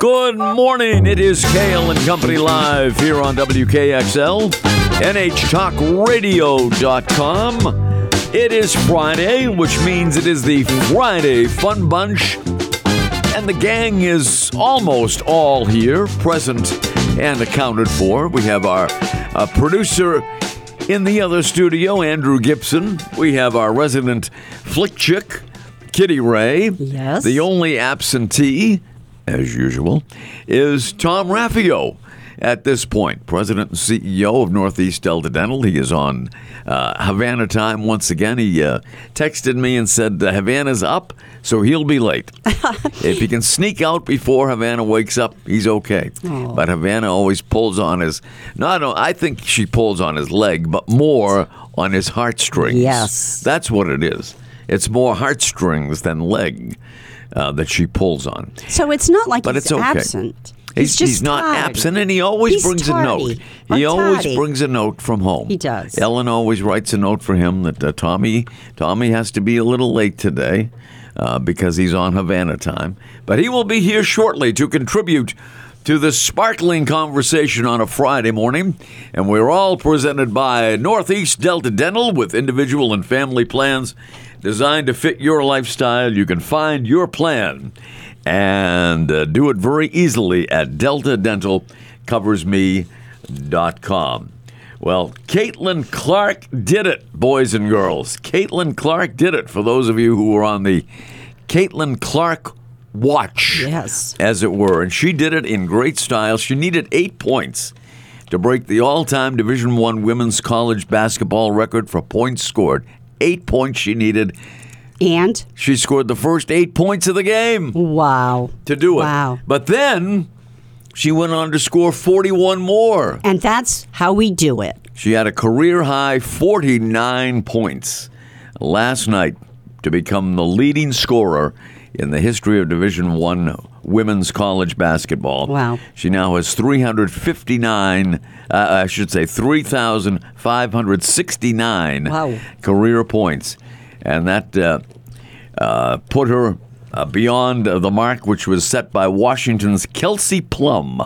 Good morning. It is Cail and Company Live here on WKXL, NHTalkRadio.com. It is Friday, which means it is the Friday Fun Bunch. And the gang is almost all here, present and accounted for. We have our uh, producer in the other studio, Andrew Gibson. We have our resident flick chick, Kitty Rae. Yes. The only absentee, as usual, is Tom Raffio. At this point, President and CEO of Northeast Delta Dental. He is on uh, Havana time once again. He uh, texted me and said uh, Havana's up, so he'll be late. if he can sneak out before Havana wakes up, he's okay. But Havana always pulls on his, not I think she pulls on his leg, but more on his heartstrings. Yes. That's what it is. It's more heartstrings than leg uh, that she pulls on. So it's not like But he's it's okay. absent. He's, just he's not tardy. absent, and he always He's brings a note. tardy He always tardy. brings a note from home. He does. Ellen always writes a note for him that uh, Tommy Tommy has to be a little late today uh, because he's on Havana time, but he will be here shortly to contribute to the sparkling conversation on a Friday morning, and we're all presented by Northeast Delta Dental with individual and family plans designed to fit your lifestyle. You can find your plan and uh, do it very easily at deltadentalcoversme.com. Well, Caitlin Clark did it, boys and girls. Caitlin Clark did it for those of you who were on the Caitlin Clark watch, Yes. as it were. And she did it in great style. She needed eight points to break the all-time Division One women's college basketball record for points scored. Eight points she needed. And She scored the first eight points of the game wow. to do it. Wow. But then she went on to score 41 more. And that's how we do it. She had a career high 49 points last night to become the leading scorer in the history of Division 1 women's college basketball. Wow. She now has 359 uh, I should say 3,569 Wow. career points. And that uh, uh, put her uh, beyond uh, the mark which was set by Washington's Kelsey Plum.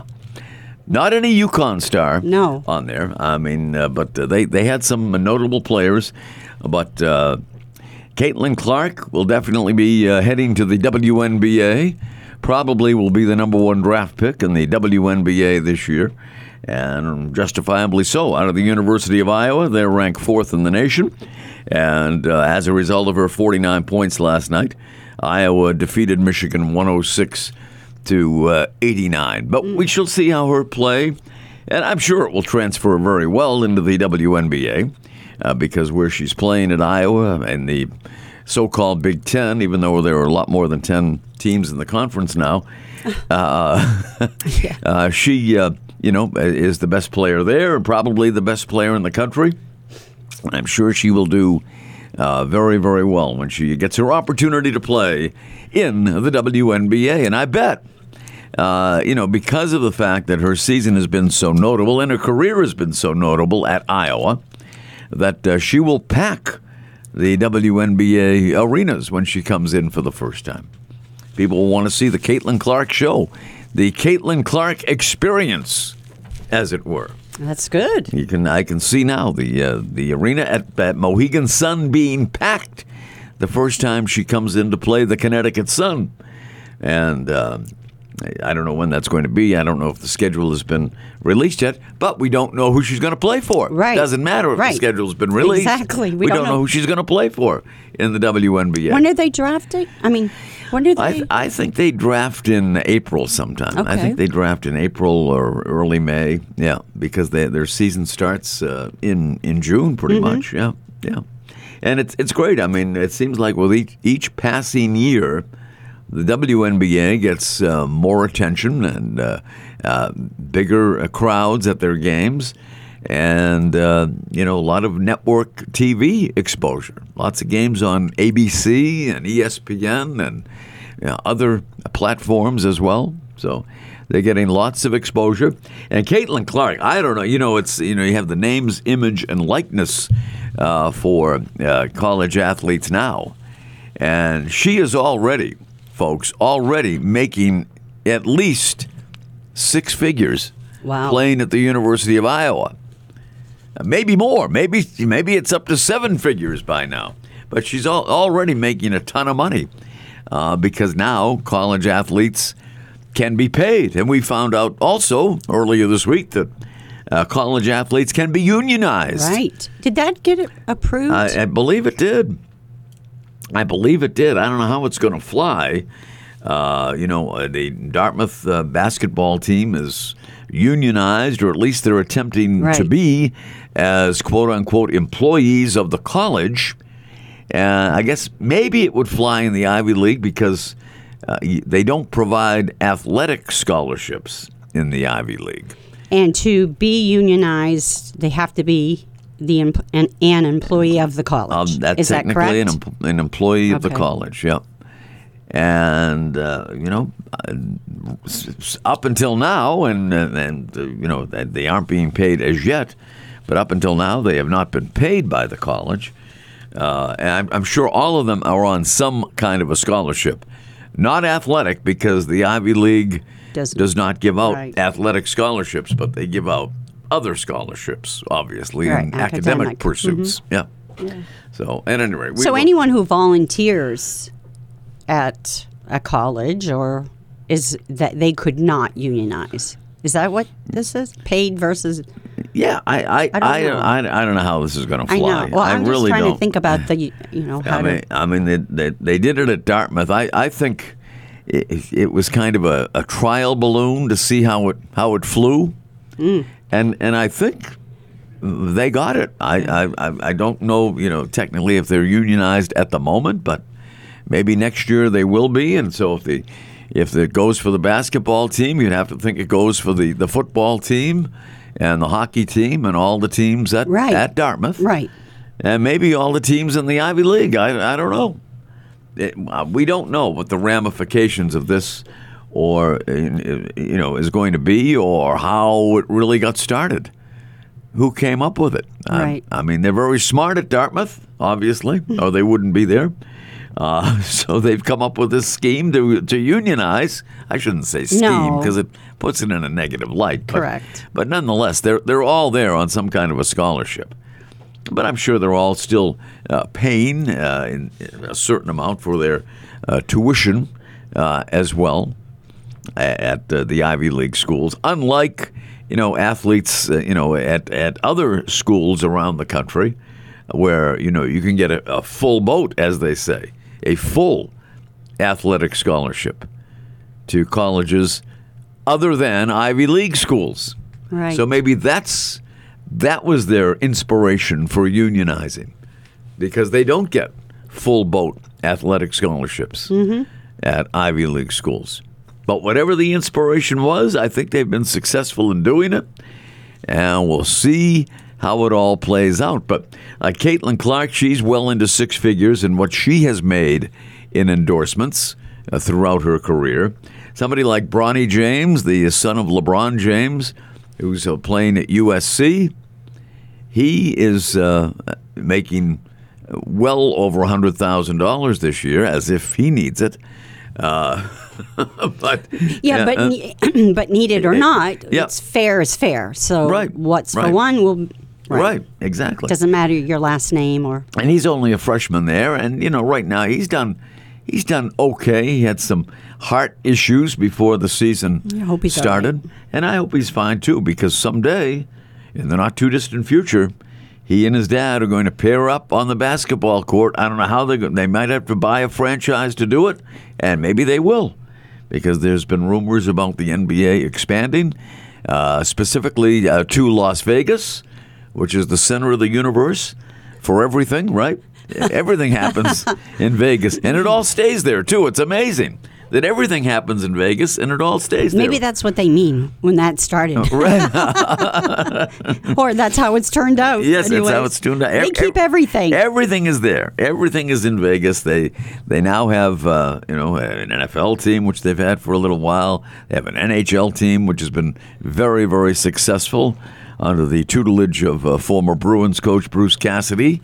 Not any UConn star No. on there. I mean, uh, but uh, they, they had some notable players. But uh, Caitlin Clark will definitely be uh, heading to the WNBA. Probably will be the number one draft pick in the WNBA this year. And justifiably so. Out of the University of Iowa, they're ranked fourth in the nation. And uh, as a result of her 49 points last night, Iowa defeated Michigan 106 to uh, 89. But we shall see how her play, and I'm sure it will transfer very well into the WNBA uh, because where she's playing at Iowa and the so-called Big Ten, even though there are a lot more than 10 teams in the conference now, uh, uh, she, uh, you know, is the best player there and probably the best player in the country. I'm sure she will do uh, very, very well when she gets her opportunity to play in the WNBA. And I bet, uh, you know, because of the fact that her season has been so notable and her career has been so notable at Iowa, that uh, she will pack the WNBA arenas when she comes in for the first time. People will want to see the Caitlin Clark show, the Caitlin Clark experience, as it were. That's good. You can I can see now the uh, the arena at, at Mohegan Sun being packed the first time she comes in to play the Connecticut Sun, and uh, I- don't know when that's going to be. I don't know if the schedule has been released yet, but we don't know who she's going to play for. Right. Doesn't matter if Right. the schedule's been released. Exactly. We, We don't, don't know. know. who she's going to play for in the WNBA. When are they drafting? I mean, when are they? I, th- I think they draft in April sometime. Okay. I think they draft in April or early May. Yeah, because they, their season starts uh, in in June, pretty Mm-hmm. much. Yeah, yeah, and it's it's great. I mean, it seems like with each each passing year, the WNBA gets uh, more attention and uh, uh, bigger uh, crowds at their games. And uh, you know a lot of network TV exposure, lots of games on ABC and ESPN and you know, other platforms as well. So they're getting lots of exposure. And Caitlin Clark, I don't know, you know, it's you know you have the names, image, and likeness uh, for college athletes now, and she is already, folks, already making at least six figures Wow. playing at the University of Iowa. Uh, Maybe more. Maybe maybe it's up to seven figures by now. But she's al- already making a ton of money uh, because now college athletes can be paid. And we found out also earlier this week that uh, college athletes can be unionized. Right. Did that get approved? I, I believe it did. I believe it did. I don't know how it's going to fly. Uh, you know, uh, the Dartmouth uh, basketball team is unionized, or at least they're attempting to be as quote unquote employees of the college. Uh, I guess maybe it would fly in the Ivy League because uh, they don't provide athletic scholarships in the Ivy League. and to be unionized, they have to be the em- an, an employee of the college. Um, that's Is that an, correct? em- an employee of the college. Yep. And uh, you know, uh, up until now, and and, and uh, you know they they aren't being paid as yet, but up until now they have not been paid by the college. Uh, and I'm, I'm sure all of them are on some kind of a scholarship, not athletic because the Ivy League Doesn't- does not give out Right. athletic scholarships, but they give out other scholarships, obviously, Right, in academic. academic pursuits. Yeah. So, at any rate, we so will- anyone who volunteers at a college or is that they could not unionize. Is that what this is? Paid versus yeah, I, I, I, don't I, know. I, I don't know how this is going to I fly. know. Well, I'm really just trying don't. to think about the you know how I mean, to I mean, they, they, they did it at Dartmouth. I, I think it, it was kind of a, a trial balloon to see how it how it flew, Mm. And and I think they got it. I, I I don't know, you know, technically if they're unionized at the moment, but maybe next year they will be. And so if the if it goes for the basketball team, you'd have to think it goes for the, the football team and the hockey team and all the teams at Right. at Dartmouth, right. and maybe all the teams in the Ivy League. I I don't know. It, uh, we don't know what the ramifications of this or you know is going to be or how it really got started. Who came up with it? I- Right. I, mean they're very smart at dartmouth obviously or they wouldn't be there. Uh, so they've come up with this scheme to, to unionize. I shouldn't say scheme No. because it puts it in a negative light but, Correct. but nonetheless they're, they're all there on some kind of a scholarship. But I'm sure they're all still uh, paying uh, in, in a certain amount for their uh, tuition uh, as well at uh, the Ivy League schools. Unlike you know athletes, uh, you know at at other schools around the country, where you know you can get a, a full boat, as they say, a full athletic scholarship to colleges other than Ivy League schools. Right. So maybe that's that was their inspiration for unionizing, because they don't get full boat athletic scholarships at Ivy League schools. But whatever the inspiration was, I think they've been successful in doing it, and we'll see how it all plays out. But uh, Caitlin Clark, she's well into six figures in what she has made in endorsements uh, throughout her career. Somebody like Bronny James, the son of LeBron James, who's uh, playing at USC, he is uh, making well over $100,000 this year, as if he needs it. But Yeah, but uh, ne- but needed or not, yeah. it's fair is fair. So Right, what's for one will right. exactly. Doesn't matter your last name or and he's only a freshman there and you know right now he's done he's done okay he had some heart issues before the season I hope he's all started and i hope he's fine too because someday in the not too distant future he and his dad are going to pair up on the basketball court i don't know how they're going they might have to buy a franchise to do it and maybe they will because there's been rumors about the nba expanding uh, specifically uh, to las vegas which is the center of the universe for everything, right? everything happens in Vegas, and it all stays there too. It's amazing that everything happens in Vegas and it all stays there. maybe that's what they mean when that started, right. or that's how it's turned out. Yes, that's how it's tuned out. They keep everything. Everything is there. Everything is in Vegas. They they now have uh, you know an NFL team which they've had for a little while. They have an NHL team which has been very very successful under the tutelage of uh, former Bruins coach Bruce Cassidy.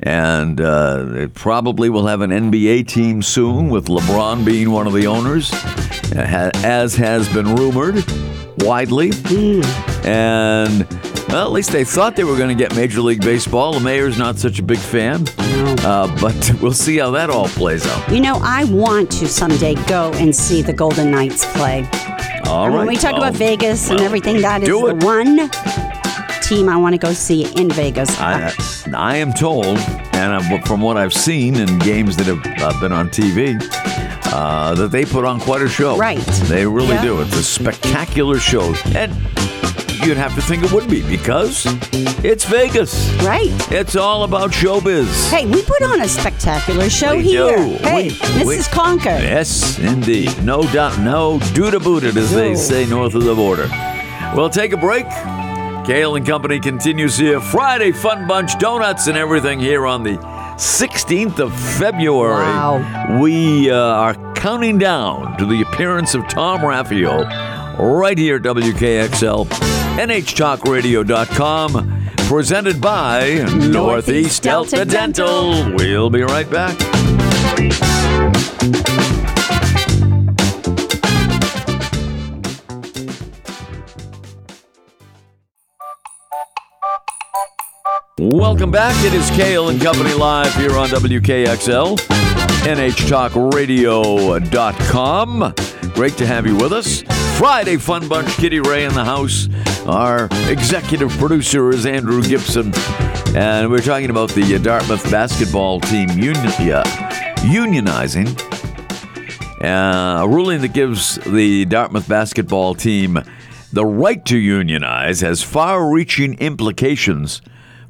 And uh, they probably will have an NBA team soon, with LeBron being one of the owners, uh, as has been rumored widely. And well, at least they thought they were going to get Major League Baseball. The mayor's not such a big fan, uh, but we'll see how that all plays out. You know, I want to someday go and see the Golden Knights play. All And right. when we talk well, about Vegas and everything, that is the one team I want to go see in Vegas. I, I am told, and from what I've seen in games that have uh, been on TV, uh, that they put on quite a show. Right. They really Yeah. do. It's a spectacular show. And you'd have to think it would be because it's Vegas. right. It's all about showbiz. Hey, we put on a spectacular show We here. do. Hey, We- Mrs. we- Conker. Yes, indeed. No doubt. No do to boot it, as they say north of the border. We'll take a break. Cail and Company continues here. Friday Fun Bunch Donuts and everything here on the 16th of February. Wow. We uh, are counting down to the appearance of Tom Raffio right here at WKXL, NHTalkRadio.com, presented by Northeast, Northeast Delta, Delta Dental. Dental. We'll be right back. Welcome back. It is Cail and Company live here on WKXL, NHTalkRadio.com. Great to have you with us. Friday Fun Bunch, Kitty Rae in the house. Our executive producer is Andrew Gibson. And we're talking about the uh, Dartmouth basketball team yeah, unionizing. Uh, a ruling that gives the Dartmouth basketball team the right to unionize has far reaching implications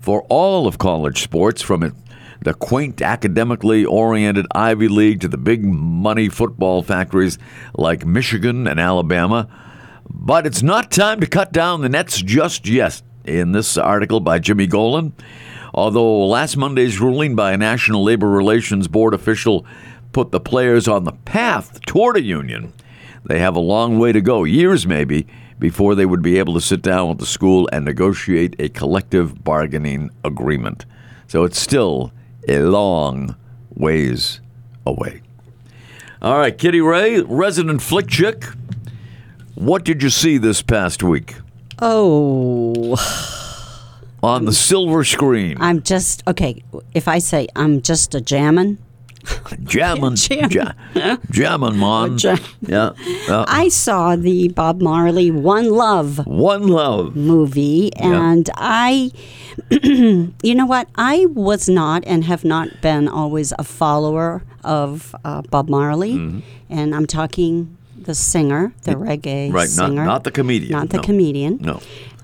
for all of college sports, from the quaint, academically oriented Ivy League to the big money football factories like Michigan and Alabama. But it's not time to cut down the nets just yet. In this article by Jimmy Golen, although last Monday's ruling by a National Labor Relations Board official put the players on the path toward a union, they have a long way to go, years maybe, before they would be able to sit down with the school and negotiate a collective bargaining agreement. So it's still a long ways away. All right, Kitty Rae, resident flick chick. What did you see this past week Oh, on the silver screen? I'm just okay. If I say I'm just a jammin', Jammin', Jam- ja, jammin'. Jam- Yeah, yeah. I saw the Bob Marley One Love One love. movie, and I, you know what? I was not and have not been always a follower of uh, Bob Marley, Mm-hmm. and I'm talking the singer, the reggae Right, not singer, not the comedian. not the no. comedian. No,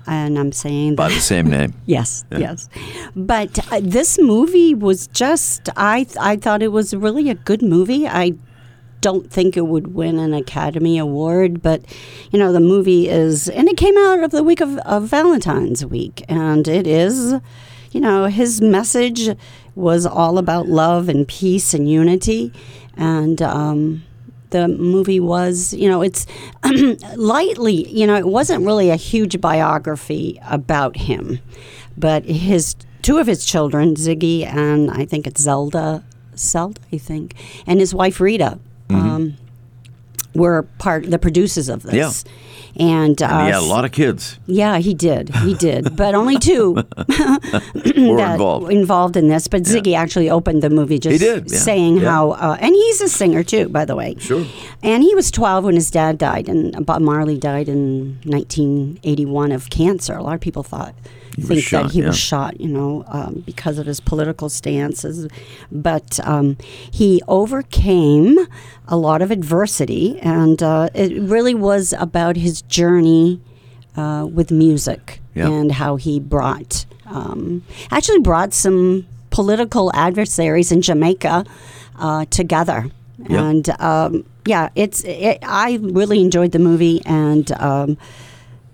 And I'm saying by the same name. Yes, yes. But uh, this movie was just I I thought it was really a good movie. I don't think it would win an Academy Award, but you know, the movie is and it came out of the week of, of Valentine's week and it is you know, his message was all about love and peace and unity and um the movie was, you know, it's lightly, you know, it wasn't really a huge biography about him, but his two of his children, Ziggy and I think it's Zelda, Zelda, I think, and his wife Rita, um, were part the producers of this. Yeah. And, uh, He had a lot of kids. yeah, he did. He did, but only two Were involved. involved in this. But Ziggy actually opened the movie just did, yeah. saying Yeah. how, uh, and he's a singer too, by the way. Sure. And he was 12 when his dad died, and Bob Marley died in 1981 of cancer. A lot of people thought. Was think shot, that he was shot, you know, um, because of his political stances. But um, he overcame a lot of adversity, and uh, it really was about his journey uh, with music Yeah. and how he brought, um, actually brought some political adversaries in Jamaica uh, together. Yeah. And um, yeah, it's it, I really enjoyed the movie, and um,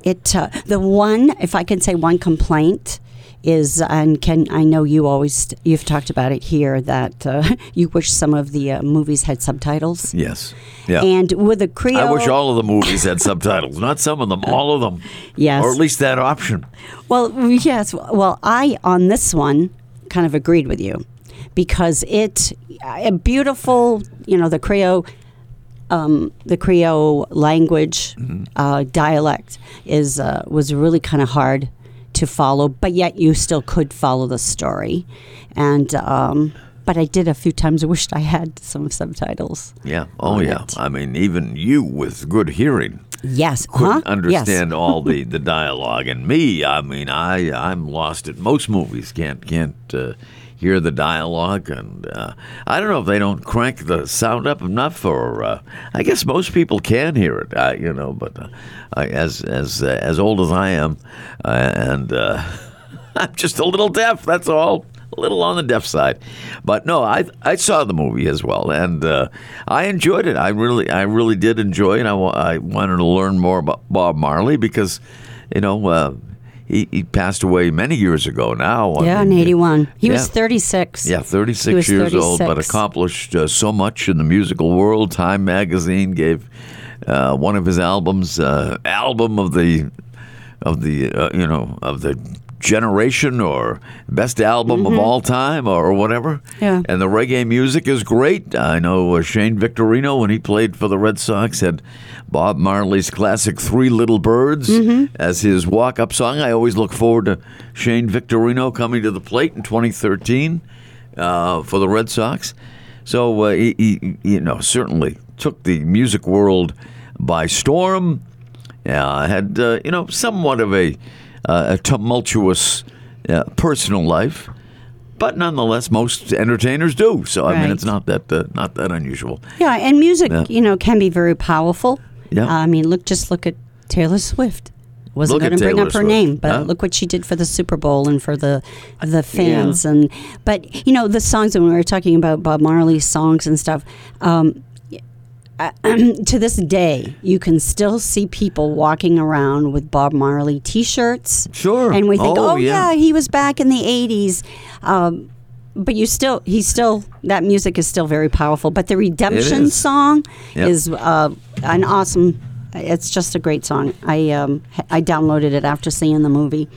it uh, the one if I can say one complaint is and can I know you always you've talked about it here that uh, you wish some of the uh, movies had subtitles. Yes. Yeah. And with the Creole, I wish all of the movies had subtitles. Not some of them, all of them. Yes. Or at least that option. Well, yes. Well, I on this one kind of agreed with you because it a beautiful, you know, the Creole. Um, the Creole language uh, dialect is uh, was really kind of hard to follow, but yet you still could follow the story. And um, but I did a few times. I wished I had some subtitles. Yeah. Oh, yeah. it. I mean, even you with good hearing Yes, couldn't huh? understand all the, the dialogue. And me, I mean, I I'm lost at most movies. Can't can't uh, hear the dialogue, and uh, I don't know if they don't crank the sound up enough, or uh, I guess most people can hear it. Uh, you know, but uh, I, as as uh, as old as I am, uh, and I'm just a little deaf. That's all. A little on the deaf side, but no, I I saw the movie as well, and I enjoyed it. I really I really did enjoy it. I, I wanted to learn more about Bob Marley because, you know, he he passed away many years ago now. I Yeah, in '81, he was 36. Yeah, 36 was years old, but accomplished uh, so much in the musical world. Time magazine gave uh, one of his albums uh, album of the of the uh, you know of the generation or best album of all time or whatever. Mm-hmm. Yeah. And the reggae music is great. I know uh, Shane Victorino when he played for the Red Sox had Bob Marley's classic Three Little Birds Mm-hmm. as his walk-up song. I always look forward to Shane Victorino coming to the plate in 2013 uh, for the Red Sox. So uh, he, he, you know, certainly took the music world by storm. Had uh, you know somewhat of a, a tumultuous uh, personal life, but nonetheless, most entertainers do. So I mean, it's not that uh, not that unusual. Yeah, and music, Yeah. you know, can be very powerful. Yeah. I mean, look, just look at Taylor Swift. Wasn't going to bring up her Swift, name, but huh? look what she did for the Super Bowl and for the the fans. And but you know, the songs when we were talking about Bob Marley's songs and stuff. Um, to this day, you can still see people walking around with Bob Marley T-shirts. Sure. and we think, Oh, oh, yeah. yeah. he was back in the '80s. Um, but you still, he's still that music is still very powerful. But the Redemption song Yep. is uh, an awesome. It's just a great song. I um, I downloaded it after seeing the movie.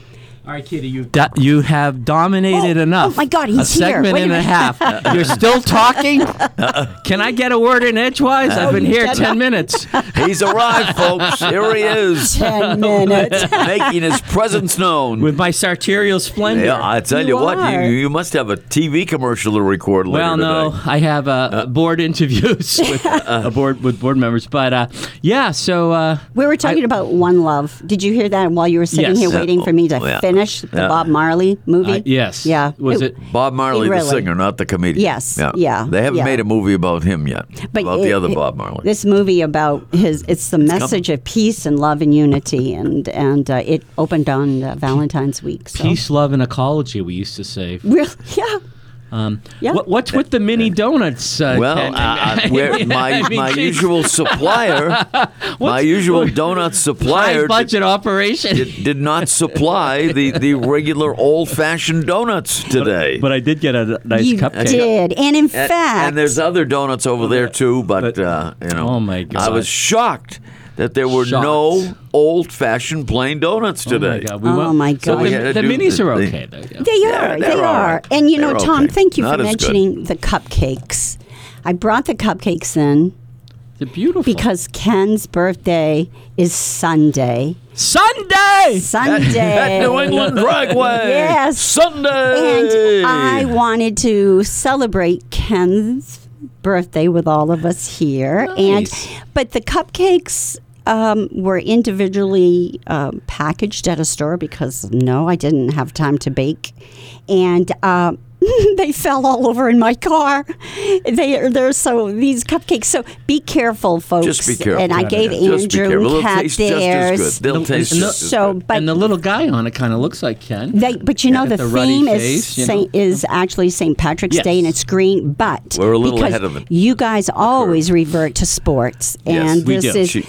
All right, Kitty, you do- you have dominated Oh, enough. oh my God, a he's here. segment Wait a and a minute. half. You're still talking? Can I get a word in edgewise? I've been here cannot. ten minutes. He's arrived, folks. Here he is, Ten minutes. making his presence known. with my sartorial splendor. yeah, I tell you, You what, you, you must have a TV commercial to record later well, no, today. I have uh, board interviews with a board with board members, but uh, yeah. So uh, We were talking about One Love. Did you hear that while you were sitting Yes. here Yeah. waiting for me to Oh, yeah. finish the Yeah. Bob Marley movie? I- yes, Yeah. Was it? Bob Marley, Really? the singer, not the comedian. Yes, yeah, They haven't yeah. made a movie about him yet. about the it- other it- Bob Marley. This movie about his, it's the message of peace and love and unity, and and uh, it opened on uh, Valentine's week. So. Peace, love, and ecology. We used to say. Really? Yeah. Um, Yeah. what, what's with the mini donuts? Uh, well, Ken? my, I mean, my usual supplier, my usual donut supplier high budget operation. did, did not supply the, the regular old fashioned donuts today. But I did get a nice you cupcake. did, and in and, fact, and there's other donuts over there too, but, But- uh, you know, Oh, my I was shocked that there were Shocked. no old fashioned plain donuts today. Oh my today. God, we Oh won't- my So God. We the, to the do minis the- are the- okay though. Yeah. They They're- are. they're they all are. right. And you know, They're Tom, okay. thank you Not for as good. mentioning the cupcakes. I brought the cupcakes in They're beautiful. because Ken's birthday is Sunday. Sunday. Sunday. At New England Dragway. Yes. Sunday. And I wanted to celebrate Ken's birthday with all of us here. Nice. And but the cupcakes um, were individually um, packaged at a store because no, I didn't have time to bake, and. Um, they fell all over in my car. They are they're so these cupcakes. So be careful, folks. Just be careful. And I Yeah, gave yeah, just be Andrew careful. They'll and Kat just as theirs. good. They'll No, taste and just So, good. but and the little guy on it kind of looks like Ken. they, but you know Yeah, the, the ruddy theme is face, know. Saint, is actually St. Patrick's Day and it's green. But We're a little ahead of it. You guys always revert to sports, Yes, and we this do. is She-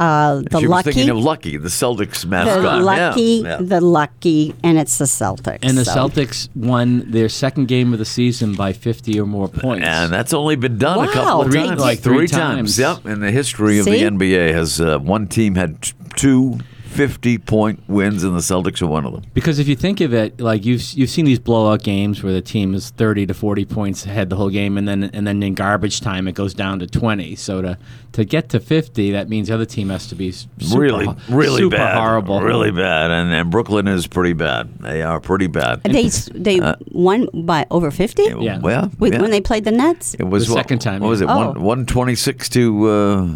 uh, the she was lucky, thinking of Lucky, the Celtics the mascot. The lucky, yeah. the lucky, and it's the Celtics. and the so. Celtics won their second game of the season by 50 or more points. And that's only been done a couple of Three- times. like three times. Yep. In the history of See? the NBA, has uh, one team had t- two 50 point wins, and the Celtics are one of them. Because if you think of it, like you've you've seen these blowout games where the team is thirty to forty points ahead the whole game, and then and then in garbage time it goes down to twenty. So to to get to fifty, that means the other team has to be super, really, really super bad. horrible, Really bad. And, and Brooklyn is pretty bad. They are pretty bad. They s- they won by over fifty. Yeah. Well, With, yeah. When they played the Nets. It was The what- second time, What was it? Oh. One one twenty six to uh,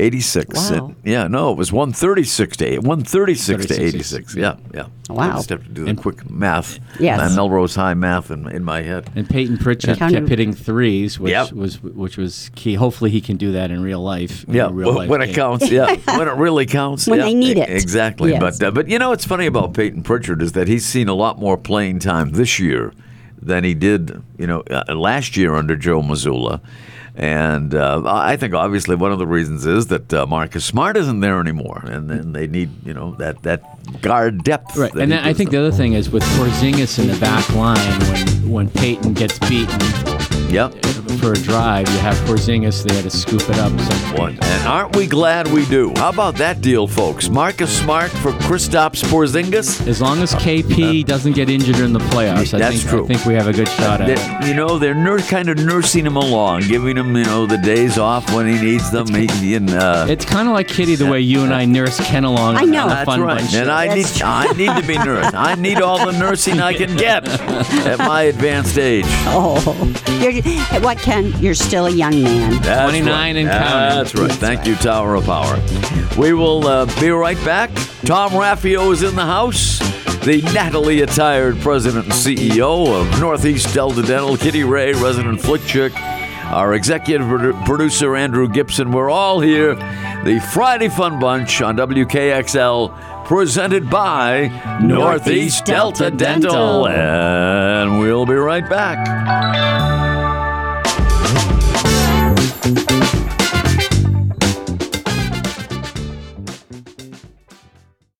eighty six. Wow. yeah, no, it was one thirty six to. One thirty six to eighty six. Yeah, yeah. Wow. I just have to do the And- quick math. Yes. My Melrose High math in, in my head. And Payton Pritchard Counted- kept hitting threes, which Yep. was which was key. Hopefully, he can do that in real life. Yeah, real wh- life when it game. counts. Yeah, when it really counts. When yeah, they need it. Exactly. Yes. But uh, but you know what's funny about Payton Pritchard is that he's seen a lot more playing time this year than he did you know uh, last year under Joe Mazzulla. And uh, I think obviously one of the reasons is that uh, Marcus Smart isn't there anymore, and then they need you know that that guard depth. Right, and then I think them. the other thing is with Porzingis in the back line when when Payton gets beaten Yep. for a drive, you have Porzingis there to scoop it up. So One. And aren't we glad we do? How about that deal, folks? Marcus Smart for Kristaps Porzingis. as long as KP doesn't get injured in the playoffs, I That's think true. I think we have a good shot at it. You know, they're nur- kind of nursing him along, giving him, you know, the days off when he needs them. He, he- and, uh, It's kind of like Kitty, the way you and I nurse Ken along. I know. on that's fun right. bunch. And I need, That's I need to be nursed. I need all the nursing I can get at my advanced age. Oh, you're, what, Ken? You're still a young man. That's 29 right. and counting. That's right. Thank you, Tower of Power. We will uh, be right back. Tom Raffio is in the house. The Natalie attired president and CEO of Northeast Delta Dental, Kitty Rae, resident flick chick, our executive producer, Andrew Gibson. We're all here. The Friday Fun Bunch on WKXL, presented by Northeast Delta Dental. And we'll be right back.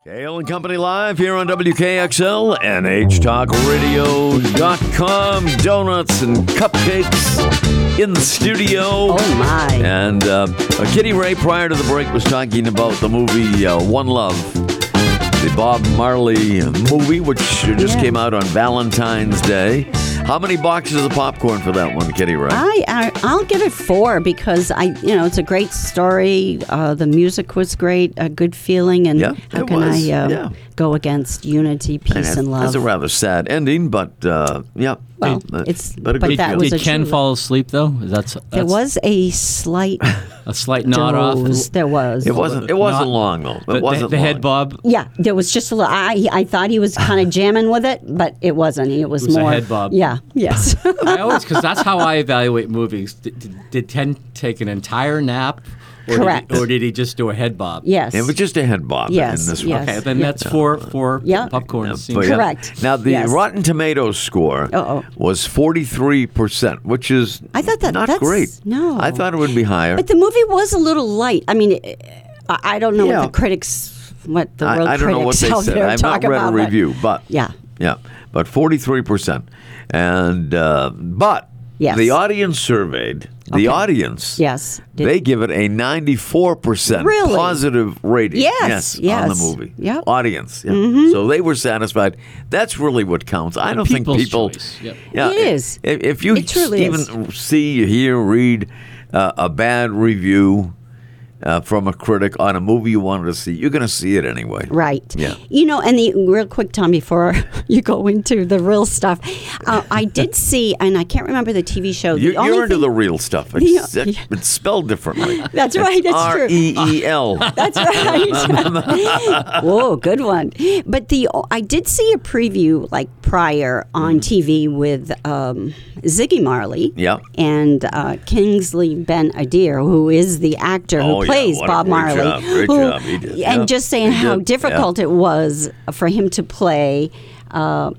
Cail and Company Live here on WKXL, NHTalkRadio.com. Donuts and cupcakes in the studio. Oh, my. And uh, uh, Kitty Rae, prior to the break, was talking about the movie uh, One Love, the Bob Marley movie, which just Yeah. came out on Valentine's Day. How many boxes of popcorn for that one, Kitty Rae? I, I I'll give it four because I you know it's a great story. Uh, the music was great, a good feeling, and Yeah, how can was, I um, yeah. go against unity, peace, And and, that's- That's a rather sad ending, but uh, yeah. Well, But- it's- but a but good that feeling. was Did a Ken true- fall asleep though? That's, that's there was a slight a slight nod off. doze. There was. It wasn't. It wasn't Not- long though. It The, the- wasn't the long. head bob. Yeah, there was just a little. I I thought he was kind of jamming with it, but it wasn't. It was, It was a more head bob. Yeah. Yes. I always because that's how I evaluate movies. Did, did, did Ken take an entire nap, or Correct. Did he, or did he just do a head bob? yes. It was just a head bob Yes, in this yes. one. Okay, then Yeah. that's four four Yeah. popcorn. Yeah, scenes. but yeah. Correct. Now the Yes. Rotten Tomatoes score Uh-oh. was forty three percent, which is I thought that- not that's- great. no. I thought it would be higher. But the movie was a little light. I mean, I, I don't know Yeah. what the critics, what the real I, I don't know what critics they said. I've not read about. a but- review, but yeah, yeah, but forty three percent, and uh, but Yes. the audience surveyed. The Okay. audience, yes, Did- They give it a 94% Really? positive rating. Yes, on the movie. Yep. Mm-hmm. Audience. So they were satisfied. That's really what counts. I don't think people. choice. Yep. Yeah, It is. If, if you It truly even is. see, hear, read uh, a bad review uh, from a critic on a movie you wanted to see, you're going to see it anyway. Right. Yeah. You know, and the real quick, Tom, before you go into the real stuff, uh, I did see, and I can't remember the TV show. The You, only you're into thing- the real stuff. It's, Yeah. it's spelled differently. That's right. That's R true. E E L. That's right. Whoa, good one. But the I did see a preview like prior on TV with um, Ziggy Marley. Mm. Yeah. And uh, Kingsley Ben Adir, who is the actor Oh, who. Plays Bob Marley. job. Great who- job. He did. And just saying how difficult it was for him to play. Uh,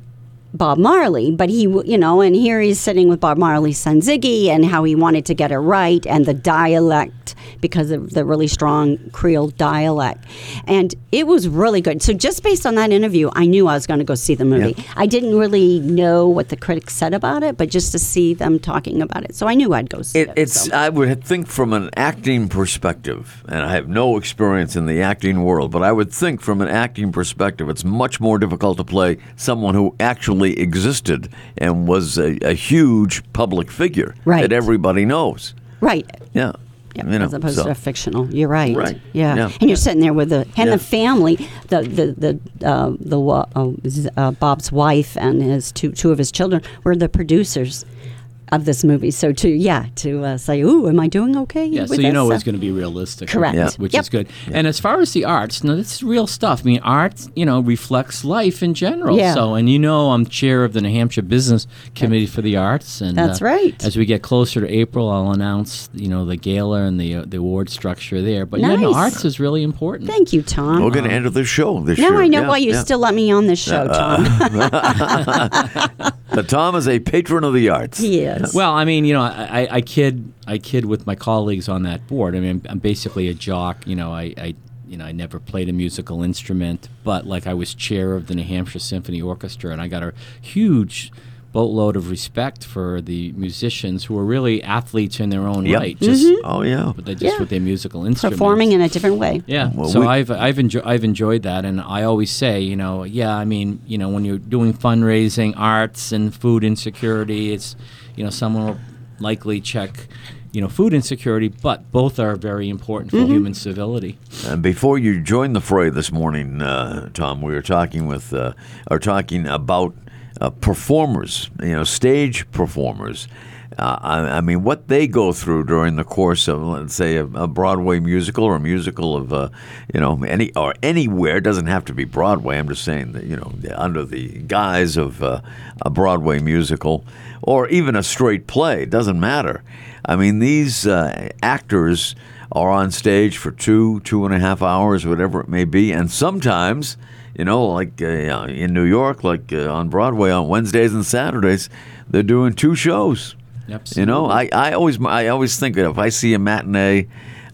Bob Marley, but he, you know, and here he's sitting with Bob Marley's son Ziggy, and how he wanted to get it right, and the dialect because of the really strong Creole dialect, and it was really good. So just based on that interview, I knew I was going to go see the movie. Yeah. I didn't really know what the critics said about it, but just to see them talking about it, so I knew I'd go see it. It, it's. so. I would think from an acting perspective, and I have no experience in the acting world, but I would think from an acting perspective, it's much more difficult to play someone who actually existed and was a, a huge public figure Right. that everybody knows. right. Yeah. Yeah, You know, as opposed so- to a fictional. You're right. Right. Yeah. Yeah. And you're sitting there with the and Yeah. the family, the the the uh, the uh, uh, Bob's wife and his two two of his children were the producers of this movie. So to yeah to uh, say, "Ooh, am I doing okay?" Yeah, with so you know it's going to be realistic. Correct. Yeah. Which Yep. is good. And as far as the arts, no, this is real stuff. I mean, art, you know, reflects life in general. Yeah. So, and you know, I'm chair of the New Hampshire Business Committee for the Arts. And That's uh, right. As we get closer to April, I'll announce, you know, the gala and the uh, the award structure there. But yeah, no, arts is really important. Thank you, Tom. We're going to enter the show this now year. I know Yeah, why you yeah. still let me on this show, Tom. But Tom is a patron of the arts. he is. Well, I mean, you know, I, I, I kid, I kid with my colleagues on that board. I mean, I'm basically a jock. You know, I, I, you know, I never played a musical instrument, but like I was chair of the New Hampshire Symphony Orchestra, and I got a huge boatload of respect for the musicians who are really athletes in their own Yep. right. Just, Oh yeah. but they just Mm-hmm. Yeah. with their musical instruments. Performing in a different way. Yeah. Well, so we- I've I've enjoyed I've enjoyed that, and I always say, you know, yeah, I mean, you know, when you're doing fundraising, arts and food insecurity, it's, you know, someone will likely check, you know, food insecurity, but both are very important for Mm-hmm. human civility. And before you joined the fray this morning, uh, Tom, we were talking with, uh, or talking about uh, performers, you know, stage performers. Uh, I, I mean, what they go through during the course of, let's say, a, a Broadway musical or a musical of, uh, you know, any or anywhere. It doesn't have to be Broadway. I'm just saying that, you know, under the guise of uh, a Broadway musical or even a straight play. It doesn't matter. I mean, these uh, actors are on stage for two, two and a half hours, whatever it may be, and sometimes, you know, like uh, in New York, like uh, on Broadway on Wednesdays and Saturdays, they're doing two shows. You know, I, I always I always think that if I see a matinee,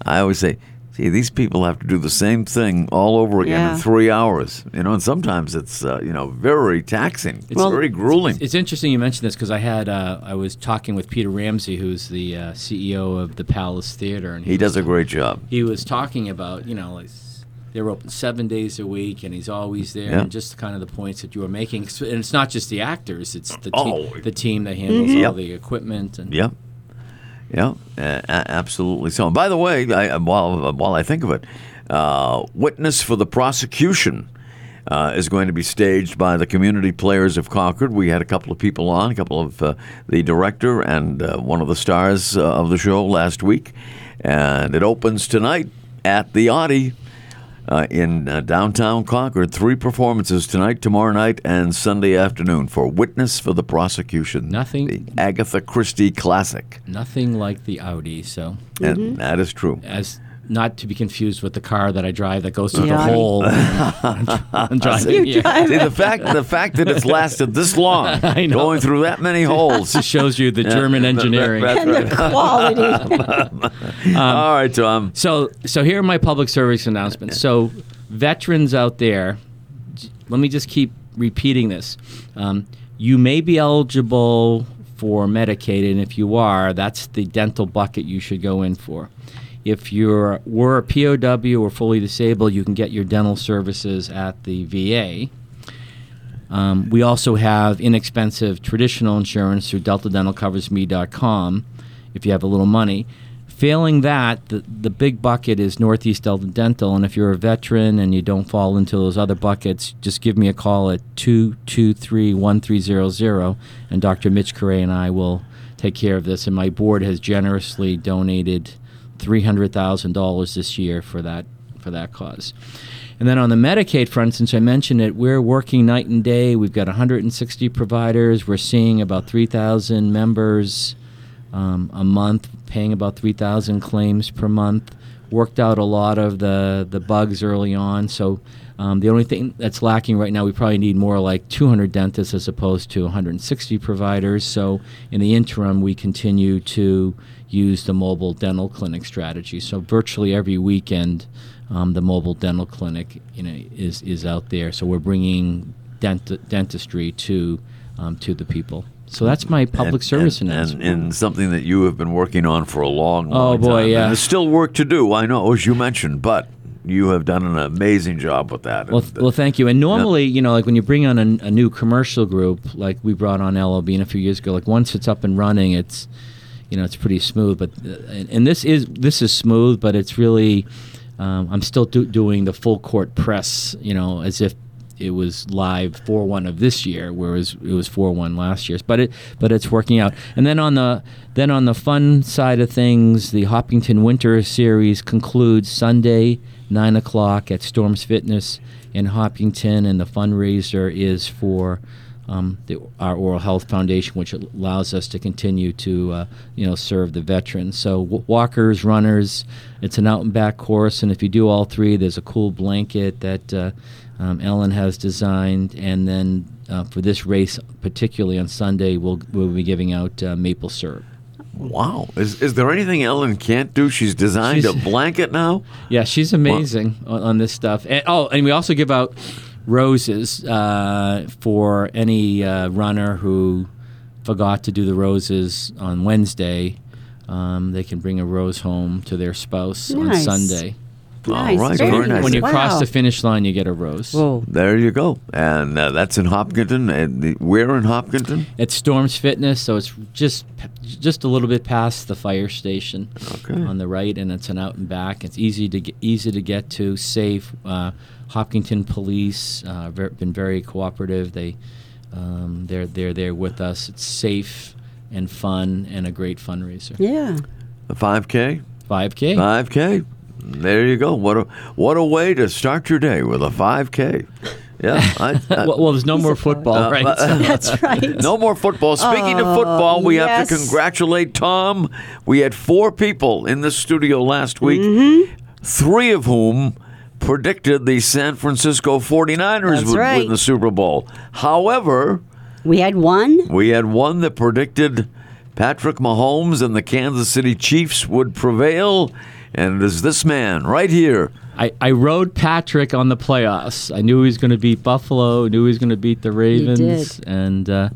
I always say, see, these people have to do the same thing all over again Yeah. in three hours. You know, and sometimes it's uh, you know very taxing. It's Well, very grueling. It's interesting you mentioned this because I had uh, I was talking with Peter Ramsey, who's the uh, CEO of the Palace Theater, and he was does a great job. he was talking about, you know, like they're open seven days a week, and he's always there, Yeah. and just kind of the points that you were making. And it's not just the actors; it's the Oh. team, the team that handles Yep. all the equipment. And Yep. Yeah, uh, absolutely so. And by the way, I, while while I think of it, uh, witness for the prosecution uh, is going to be staged by the community players of Concord. We had a couple of people on, a couple of uh, the director and uh, one of the stars uh, of the show last week, and it opens tonight at the Audi. Uh, in uh, downtown Concord, three performances tonight, tomorrow night, and Sunday afternoon for Witness for the Prosecution. Nothing- The Agatha Christie classic. nothing like the Audi. So, And that is true. as not to be confused with the car that I drive that goes through The the hole. I'm driving You here. drive See the fact the fact that it's lasted this long, I know. going through that many holes. Just shows you the German engineering. That's and right. the quality. All right, Tom. So, so here are my public service announcements. So, veterans out there, let me just keep repeating this. Um, you may be eligible for Medicaid, and if you are, that's the dental bucket you should go in for. If you're were a POW or fully disabled, you can get your dental services at the VA. Um, we also have inexpensive traditional insurance through deltadentalcoversme.com if you have a little money. Failing that, the, the big bucket is Northeast Delta Dental, and if you're a veteran and you don't fall into those other buckets, just give me a call at 223-1300, and Dr. Mitch Correa and I will take care of this. And my board has generously donated $300,000 this year for that for that cause. And then on the Medicaid front, since I mentioned it, we're working night and day. We've got 160 providers. We're seeing about 3,000 members um, a month, paying about 3,000 claims per month. worked out a lot of the the bugs early on. So um, the only thing that's lacking right now, we probably need more like 200 dentists as opposed to 160 providers. So in the interim, we continue to use the mobile dental clinic strategy. So virtually every weekend, um, the mobile dental clinic you know is is out there. So we're bringing dent- dentistry to um, to the people. So that's my public And- service and, announcement. and, and something that you have been working on for a long, Oh, boy, time. yeah. And there's still work to do, I know, as you mentioned, but you have done an amazing job with that. Well, th- well, thank you. And normally, you know, like when you bring on a, a new commercial group, like we brought on LOB a few years ago, like once it's up and running, it's, you know, it's pretty smooth. But uh, and, and this is this is smooth, but it's really, um, I'm still do, doing the full court press, you know, as if it was live four one of this year, whereas it was four one last year. But it but it's working out. And then on the then on the fun side of things, the Hopkinton Winter Series concludes Sunday nine o'clock at Storms Fitness in Hopkinton, and the fundraiser is for. Um, the, our Oral Health Foundation, which allows us to continue to, uh, you know, serve the veterans. So w- walkers, runners, it's an out and back course, and if you do all three, there's a cool blanket that uh, um, Ellen has designed, and then uh, for this race, particularly on Sunday, we'll we'll be giving out uh, maple syrup. wow. Is, is there anything Ellen can't do? She's designed She's- a blanket now? Yeah, she's amazing on, on this stuff. And, oh, and we also give out roses uh, for any uh, runner who forgot to do the roses on Wednesday. Um, they can bring a rose home to their spouse Nice. on Sunday. Nice, All right, very very nice. When you Wow. cross the finish line, you get a rose. Whoa. There you go. And uh, that's in Hopkinton. And the, where in Hopkinton? It's Storms Fitness, so it's just just a little bit past the fire station Okay. on the right, and it's an out and back. It's easy to get easy to get to, safe. Uh, Hopkinton Police uh, ver- been very cooperative. They um, they're they're there with us. It's safe and fun and a great fundraiser. Yeah. The 5K? 5K. 5K. There you go. What a what a way to start your day with a 5K. Yeah. I, I, well, well, there's no more football, Uh, right? but- So- That's right. No more football. Speaking of Oh, football, we have to congratulate Tom. We had four people in the studio last week, Mm-hmm. three of whom predicted the San Francisco 49ers That's would right. win the Super Bowl. However, We had one. we had one that predicted Patrick Mahomes and the Kansas City Chiefs would prevail. And it is this man right here. I, I rode Patrick on the playoffs. I knew he was going to beat Buffalo. Knew he was going to beat the Ravens, did. and uh,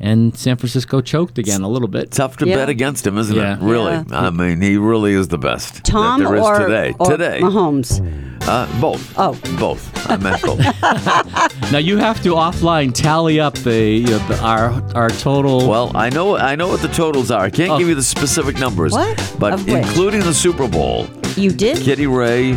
and San Francisco choked again a little bit. Tough to Yeah. bet against him, isn't Yeah. it? Really. Yeah. I mean, he really is the best Tom that there is or, today. or today. Mahomes. Uh, both. Oh. Both. I meant both. Now you have to offline tally up the, you know, the our our total. well, I know I know what the totals are. I can't Oh. give you the specific numbers. What? But Of which? including the Super Bowl, You did? Kitty Rae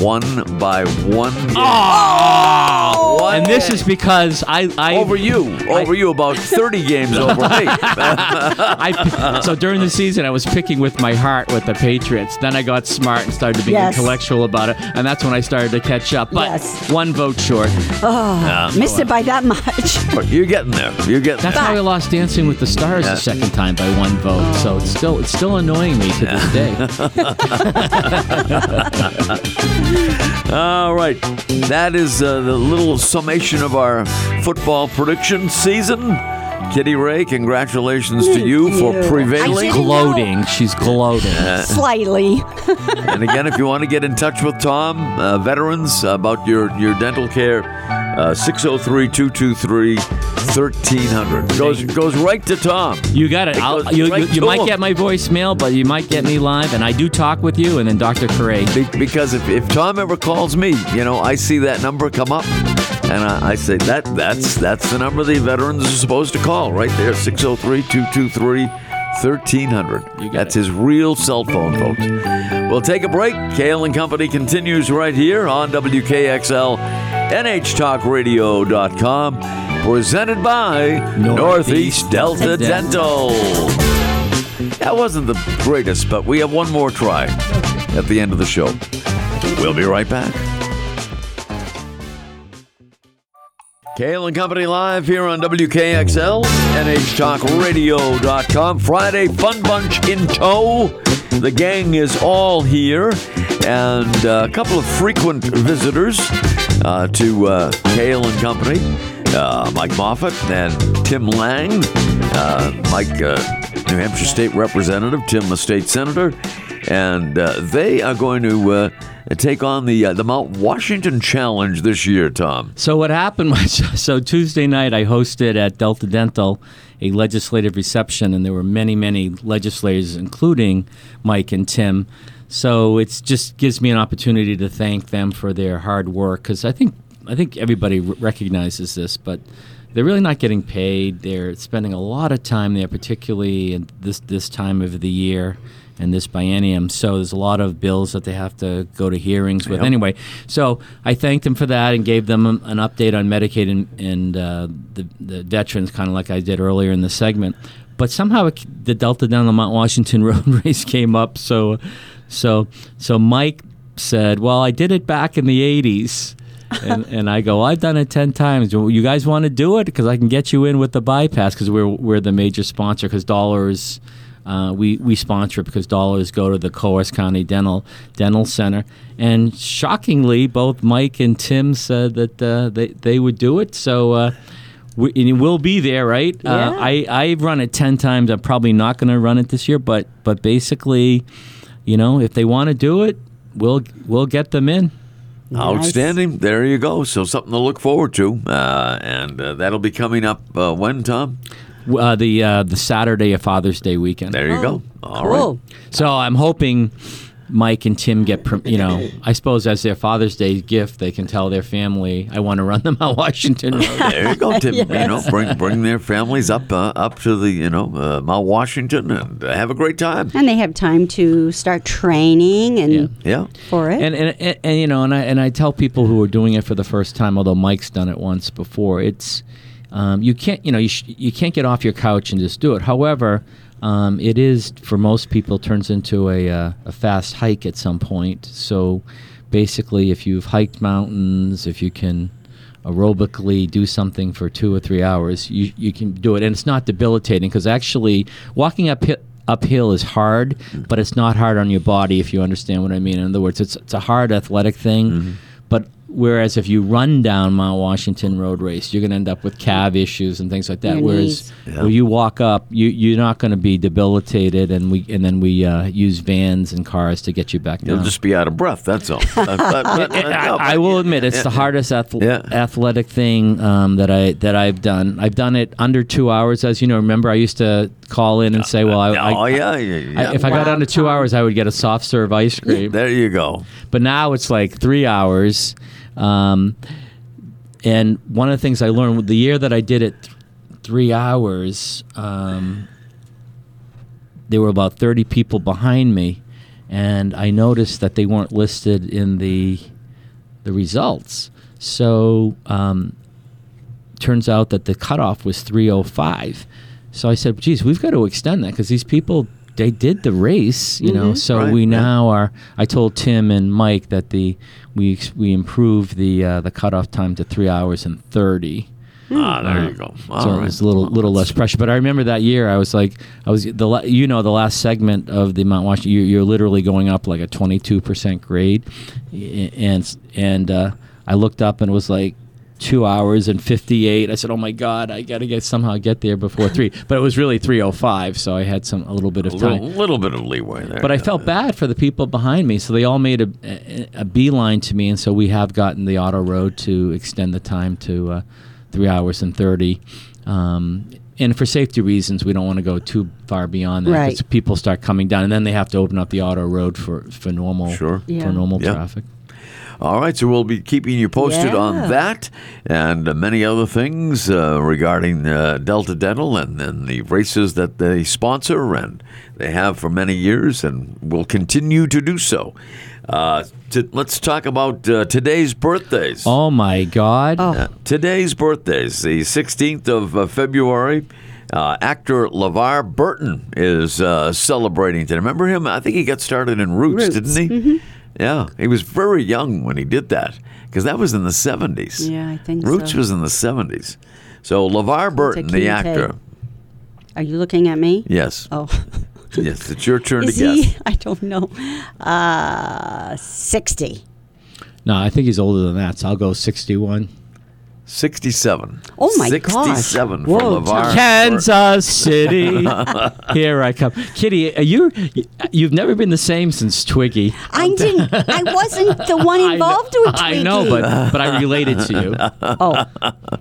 won by one game. Oh! One and this game. is because I, I over you. Over you about 30 games over me. I, so during the season, I was picking with my heart with the Patriots. Then I got smart and started to be Yes. intellectual about it, and that's when I started to catch up. But Yes. one vote short. Ah, missed it by that much. You're getting there. You're getting That's there. how I lost Dancing with the Stars Yeah. the second time by one vote. So it's still it's still annoying me to this day. All right. That is uh, the little summation of our football prediction season. Kitty Rae, congratulations to you for prevailing. I didn't- gloating. She's gloating. Slightly. and again, if you want to get in touch with Tom, uh, veterans, about your, your dental care, uh, 603 223 1300. Goes, goes right to Tom. You got it. It I'll, you right you, you might him. get my voicemail, but you might get me live, and I do talk with you, and then Dr. Correa. Be- because if, if Tom ever calls me, you know, I see that number come up, and I, I say that that's that's the number the veterans are supposed to call right there 603-223 1300. That's it. his real cell phone, folks. We'll take a break. Cail and Company continues right here on WKXL, NHTalkRadio.com, presented by Northeast, Northeast Delta Delta Dental. That wasn't the greatest, but we have one more try at the end of the show. We'll be right back. Cail and Company live here on WKXL, NHTalkRadio.com. Friday Fun Bunch in tow. The gang is all here, and uh, a couple of frequent visitors uh, to uh, Cail and Company. Uh, Mike Moffat and Tim Lang. Uh, Mike, uh, New Hampshire State Representative, Tim, the state senator, and uh, they are going to uh, take on the uh, the Mount Washington Challenge this year. Tom, So what happened was, so Tuesday night I hosted at Delta Dental a legislative reception, and there were many, many legislators, including Mike and Tim. So it just gives me an opportunity to thank them for their hard work because I think I think everybody recognizes this, but they're really not getting paid. They're spending a lot of time there, particularly this this time of the year and this biennium. So there's a lot of bills that they have to go to hearings with. Yep. Anyway, so I thanked them for that and gave them an update on Medicaid and, and uh, the, the veterans, kind of like I did earlier in the segment. But somehow it, the Delta down the Mount Washington Road race came up. So, so, so Mike said, "Well, I did it back in the '80s." and, and I go, I've done it ten times. Well, You guys want to do it because I can get you in with the bypass because we're we're the major sponsor because dollars. Uh, we we sponsor it because dollars go to the Coos County Dental Dental Center, and shockingly, both Mike and Tim said that uh, they they would do it. So uh, we, and we'll be there, right? Uh, Yeah. I I've run it ten times. I'm probably not going to run it this year, but but basically, you know, if they want to do it, we'll we'll get them in. outstanding. There you go. So something to look forward to, uh, and uh, that'll be coming up uh, when, Tom? Uh, the uh, the Saturday of Father's Day weekend. There you Oh, go. All right. cool. So I'm hoping Mike and Tim get, you know, I suppose as their Father's Day gift, they can tell their family, I want to run them out Washington Road. There you go, Tim. You know, bring bring their families up uh, up to the you know uh, Mount Washington and have a great time. And they have time to start training and Yeah. Yeah. for it. And, and, and, and, you know, and I, and I tell people who are doing it for the first time, although Mike's done it once before, it's, um, you can't, you know, you, sh- you can't get off your couch and just do it. However, um, it is, for most people, turns into a, uh, a fast hike at some point. So basically, if you've hiked mountains, if you can aerobically do something for two or three hours, you, you can do it. And it's not debilitating because actually walking up uphill is hard, but it's not hard on your body if you understand what I mean. In other words, it's, it's a hard athletic thing. But whereas if you run down Mount Washington Road Race, you're going to end up with calf issues and things like that. Your whereas. Yeah. when you walk up, you, you're not going to be debilitated, and we and then we uh, use vans and cars to get you back You'll down. just be out of breath. That's all. I, I will admit it's yeah, the yeah. hardest ath- Yeah. athletic thing um, that I that I've done. I've done it under two hours, as you know. Remember, I used to call in and say, "Well, I, oh yeah, yeah, yeah. I- if I got Wow, under two hours, I would get a soft serve ice cream." there you go. but now it's like three hours. Um, and one of the things I learned the year that I did it th- three hours, um, there were about 30 people behind me. And I noticed that they weren't listed in the, the results. So um, turns out that the cutoff was 305. So I said, geez, we've got to extend that because these people, they did the race, you know. So Right, we yeah. now are, I told Tim and Mike that the, we, we improved the, uh, the cutoff time to three hours and 30 Ah, there you go. All so right. was a little little less pressure. But I remember that year, I was like, I was the you know the last segment of the Mount Washington, you're, you're literally going up like a 22 percent grade, and and uh, I looked up and was like two hours and 58. I said, oh my god, I got to get somehow get there before three. But it was really 305, so I had some a little bit of a time. little, little bit of leeway there. But I felt bad for the people behind me, so they all made a, a, a beeline to me, and so we have gotten the auto road to extend the time to uh, three hours and thirty. Um, and for safety reasons, we don't want to go too far beyond that. 'cause Right. People start coming down, and then they have to open up the auto road for, for normal Sure. Yeah. for normal Yeah. traffic. All right, so we'll be keeping you posted on that and uh, many other things uh, regarding uh, Delta Dental and, and the races that they sponsor and they have for many years and will continue to do so. Uh, to, let's talk about uh, today's birthdays. Oh my God! Oh. Uh, today's birthdays, the 16th of uh, February. Uh, actor LeVar Burton is uh, celebrating today. Remember him? I think he got started in Roots, Roots. didn't he? Yeah, he was very young when he did that because that was in the 70s. Yeah, I think Roots so. was in the 70s. So LeVar Burton, the cute actor, Are you looking at me? yes. Oh, Yes, it's your turn Is to guess. I don't know. Uh, 60. No, I think he's older than that, so I'll go 61. 67. Oh, my gosh. 67 Whoa, for LeVar. Kansas City. Here I come. Kitty, are you you've never been the same since Twiggy. I didn't. I wasn't the one involved with Twiggy. I know, but but I related to you. oh,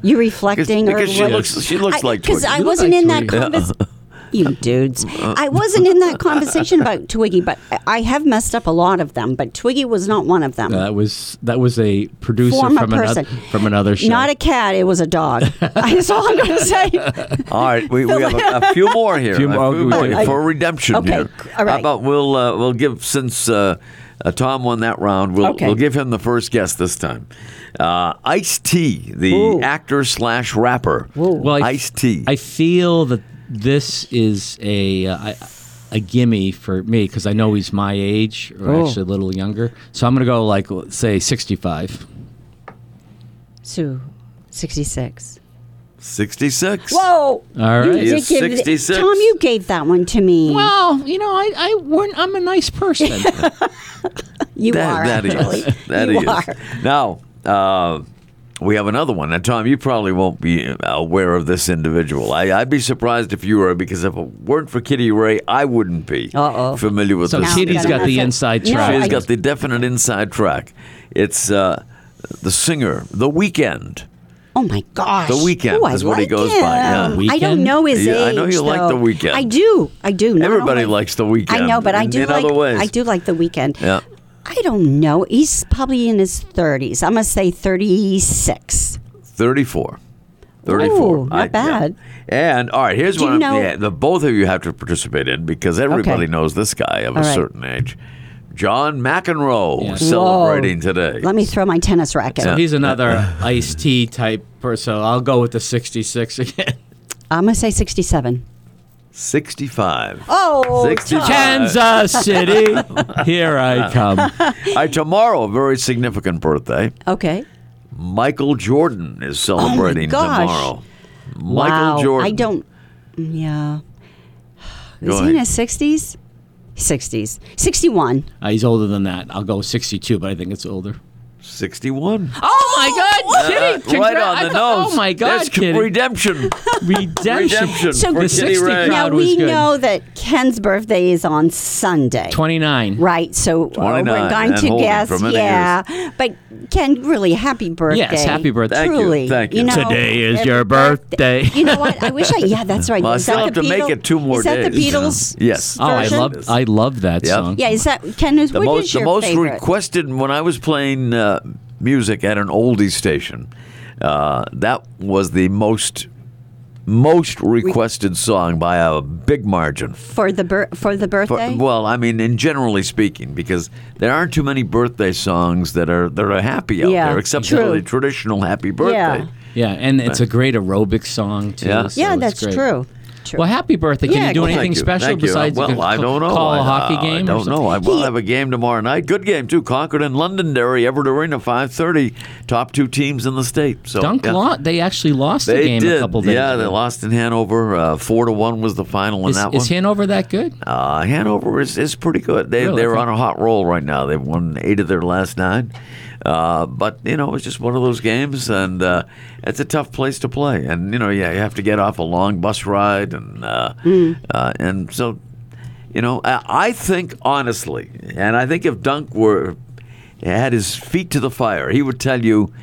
you're reflecting or Because she what? looks, she looks like because I wasn't like in that Twiggy. conversation. You dudes, I wasn't in that conversation about Twiggy, but I have messed up a lot of them. But Twiggy was not one of them. That was that was a producer Former from another from another show. Not a cat; it was a dog. That's all I'm going to say. All right, we, we have a, a few more here. Few a more, few okay. more for redemption Okay, here. all right. How about we'll uh, we'll give since uh, uh, Tom won that round, we'll Okay. we'll give him the first guess this time. Uh, Ice T, the Ooh. actor slash rapper. Well, I- Ice T. I feel that this is a uh, I- a gimme for me because I know he's my age or Oh. actually a little younger. So I'm gonna go like let's say 65. Sue, sixty-six. Sixty-six. Whoa! All right. You He did is give- 66. Tom, you gave that one to me. Well, you know, I, I weren't, I'm a nice person. you That, are that he actually. is. That you he are. Now, uh, we have another one. Now, Tom, you probably won't be aware of this individual. I, I'd be surprised if you were, because if it weren't for Kitty Rae, I wouldn't be Uh-oh. familiar with So this. Now I'm got the inside No, track. She's got the definite inside track. It's uh, the singer, The Weeknd. Oh my gosh! The Weeknd Ooh, I is what he like goes by, yeah. him. I don't know his Yeah, I age. know you like The Weeknd. I do. I do. Everybody only- likes The Weeknd. I know, but I do in like. other ways. I do like the weekend. Yeah. I don't know. He's probably in his thirties. I'm gonna say thirty-six. 34. 34. Ooh, not I- yeah. bad. And all right, here's Do one you I'm- know- yeah, the both of you have to participate in because everybody Okay. knows this guy of a All right. certain age. John McEnroe Yeah. celebrating Whoa. today. Let me throw my tennis racket. so he's another Ice T type person. So I'll go with the 66 again. I'm gonna say sixty-seven. 65. Oh, 65. Kansas City. Here I come. All right, tomorrow, a very significant birthday. Okay. Michael Jordan is celebrating Oh gosh. tomorrow. Michael wow. Jordan. I don't. Yeah. Go Is he in his sixties? Sixties. Sixty-one. Uh, he's older than that. I'll go 62, but I think it's older. 61. Oh my God, Kitty! Uh, right on I the thought- nose. Oh my God, There's Kitty! redemption. Redemption. Redemption So- for The Kitty 60 Ray. crowd Now was we good. know that Ken's birthday is on Sunday. 29. Right, so uh, 29 we're going and to holding guess, for many yeah. But Ken, really, happy birthday! Yes, happy birthday. Thank you, Truly, thank you. know, Today is your birthday. You know what? I wish I. Yeah, that's right. Well, I Is still that have the to make Beatles- it two more Is that the days, you know. Beatles? Yes. Oh, I version? love I love that Yep. song. Yeah, is that Ken? Is The what most, is the your most favorite? requested when I was playing uh, music at an oldies station. Uh, that was the most most requested song by a big margin. for the bir- for the For- birthday. well, I mean, in generally speaking, because there aren't too many birthday songs that are that are happy out Yeah, there, except true. for the traditional happy birthday. Yeah. Yeah, and it's a great aerobic song too. Yeah. so yeah, that's great. true. True. Well, happy birthday! Can Yeah, you do well, anything Thank special thank you. besides well, you can I don't know. call a I, hockey I game? or don't know. I something? will have a game tomorrow night. Good game too. Concord and Londonderry, Everett Arena, five thirty. Top two teams in the state. So Dunk yeah. lo- They actually lost the They game did. a couple days yeah, ago. they lost in Hanover. Uh, four to one was the final in Is, that is one. Is Hanover that good? Uh, Hanover is, is pretty good. They Really? they're Okay. on a hot roll right now. They've won eight of their last nine. Uh, but you know, it's just one of those games, and uh, it's a tough place to play. And you know, yeah, you have to get off a long bus ride, and uh, uh, and so, you know, I, I think honestly, and I think if Dunk were had his feet to the fire, he would tell you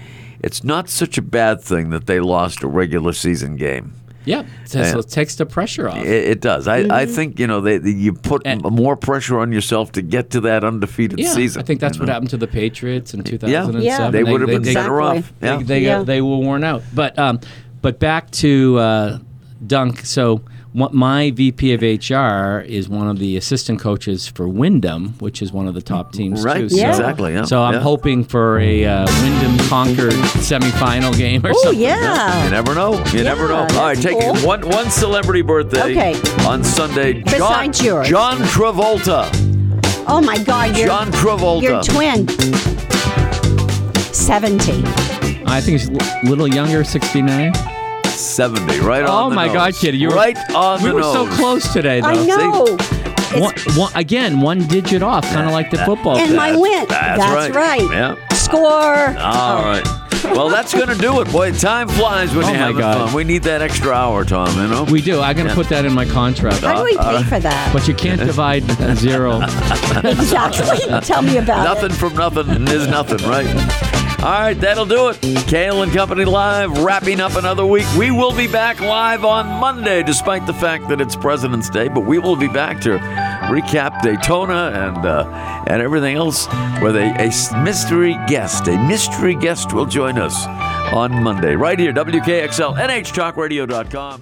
it's not such a bad thing that they lost a regular season game. Yeah, so, so it takes the pressure off. It, it does. I, I think you know they, they- you put And- more pressure on yourself to get to that undefeated yeah, season. I think that's what know? happened to the Patriots in 2007. Yeah. yeah. They would have been they, better Exactly. off. Yeah. They, they, Yeah. they were worn out. But um, but back to uh, Dunk. So what my VP of HR is one of the assistant coaches for Windham, which is one of the top teams right. too. Yeah. Exactly. Yeah. So I'm yeah. hoping for a uh, Windham Concord semifinal game or something. oh something. You never know. You never know. All right, that's take cool. one one celebrity birthday Okay. on Sunday. John, Besides yours. John Travolta. Oh my God, you're John Travolta. you're twin. Seventy. I think he's a little younger, 69. 70. Right oh on the city. Oh my nose. God, kid, you were right on We were nose. so close today, though. I know. One, one, again, one digit off, kind of like the football. and my win. That's That's, right. right. Yeah. Score. All oh. right. Well, that's going to do it. Boy, time flies when Oh, you're my having God. fun. We need that extra hour, Tom, you know? We do. I'm going to put that in my contract. How do we uh, uh, pay for that? But you can't divide zero. exactly. Tell me about Nothing it. from nothing is nothing, right? All right, that'll do it. Cail and Company Live, wrapping up another week. We will be back live on Monday, despite the fact that it's President's Day, but we will be back to recap Daytona and uh, and everything else with a mystery guest. A mystery guest will join us on Monday, right here, WKXL, NHTalkRadio.com.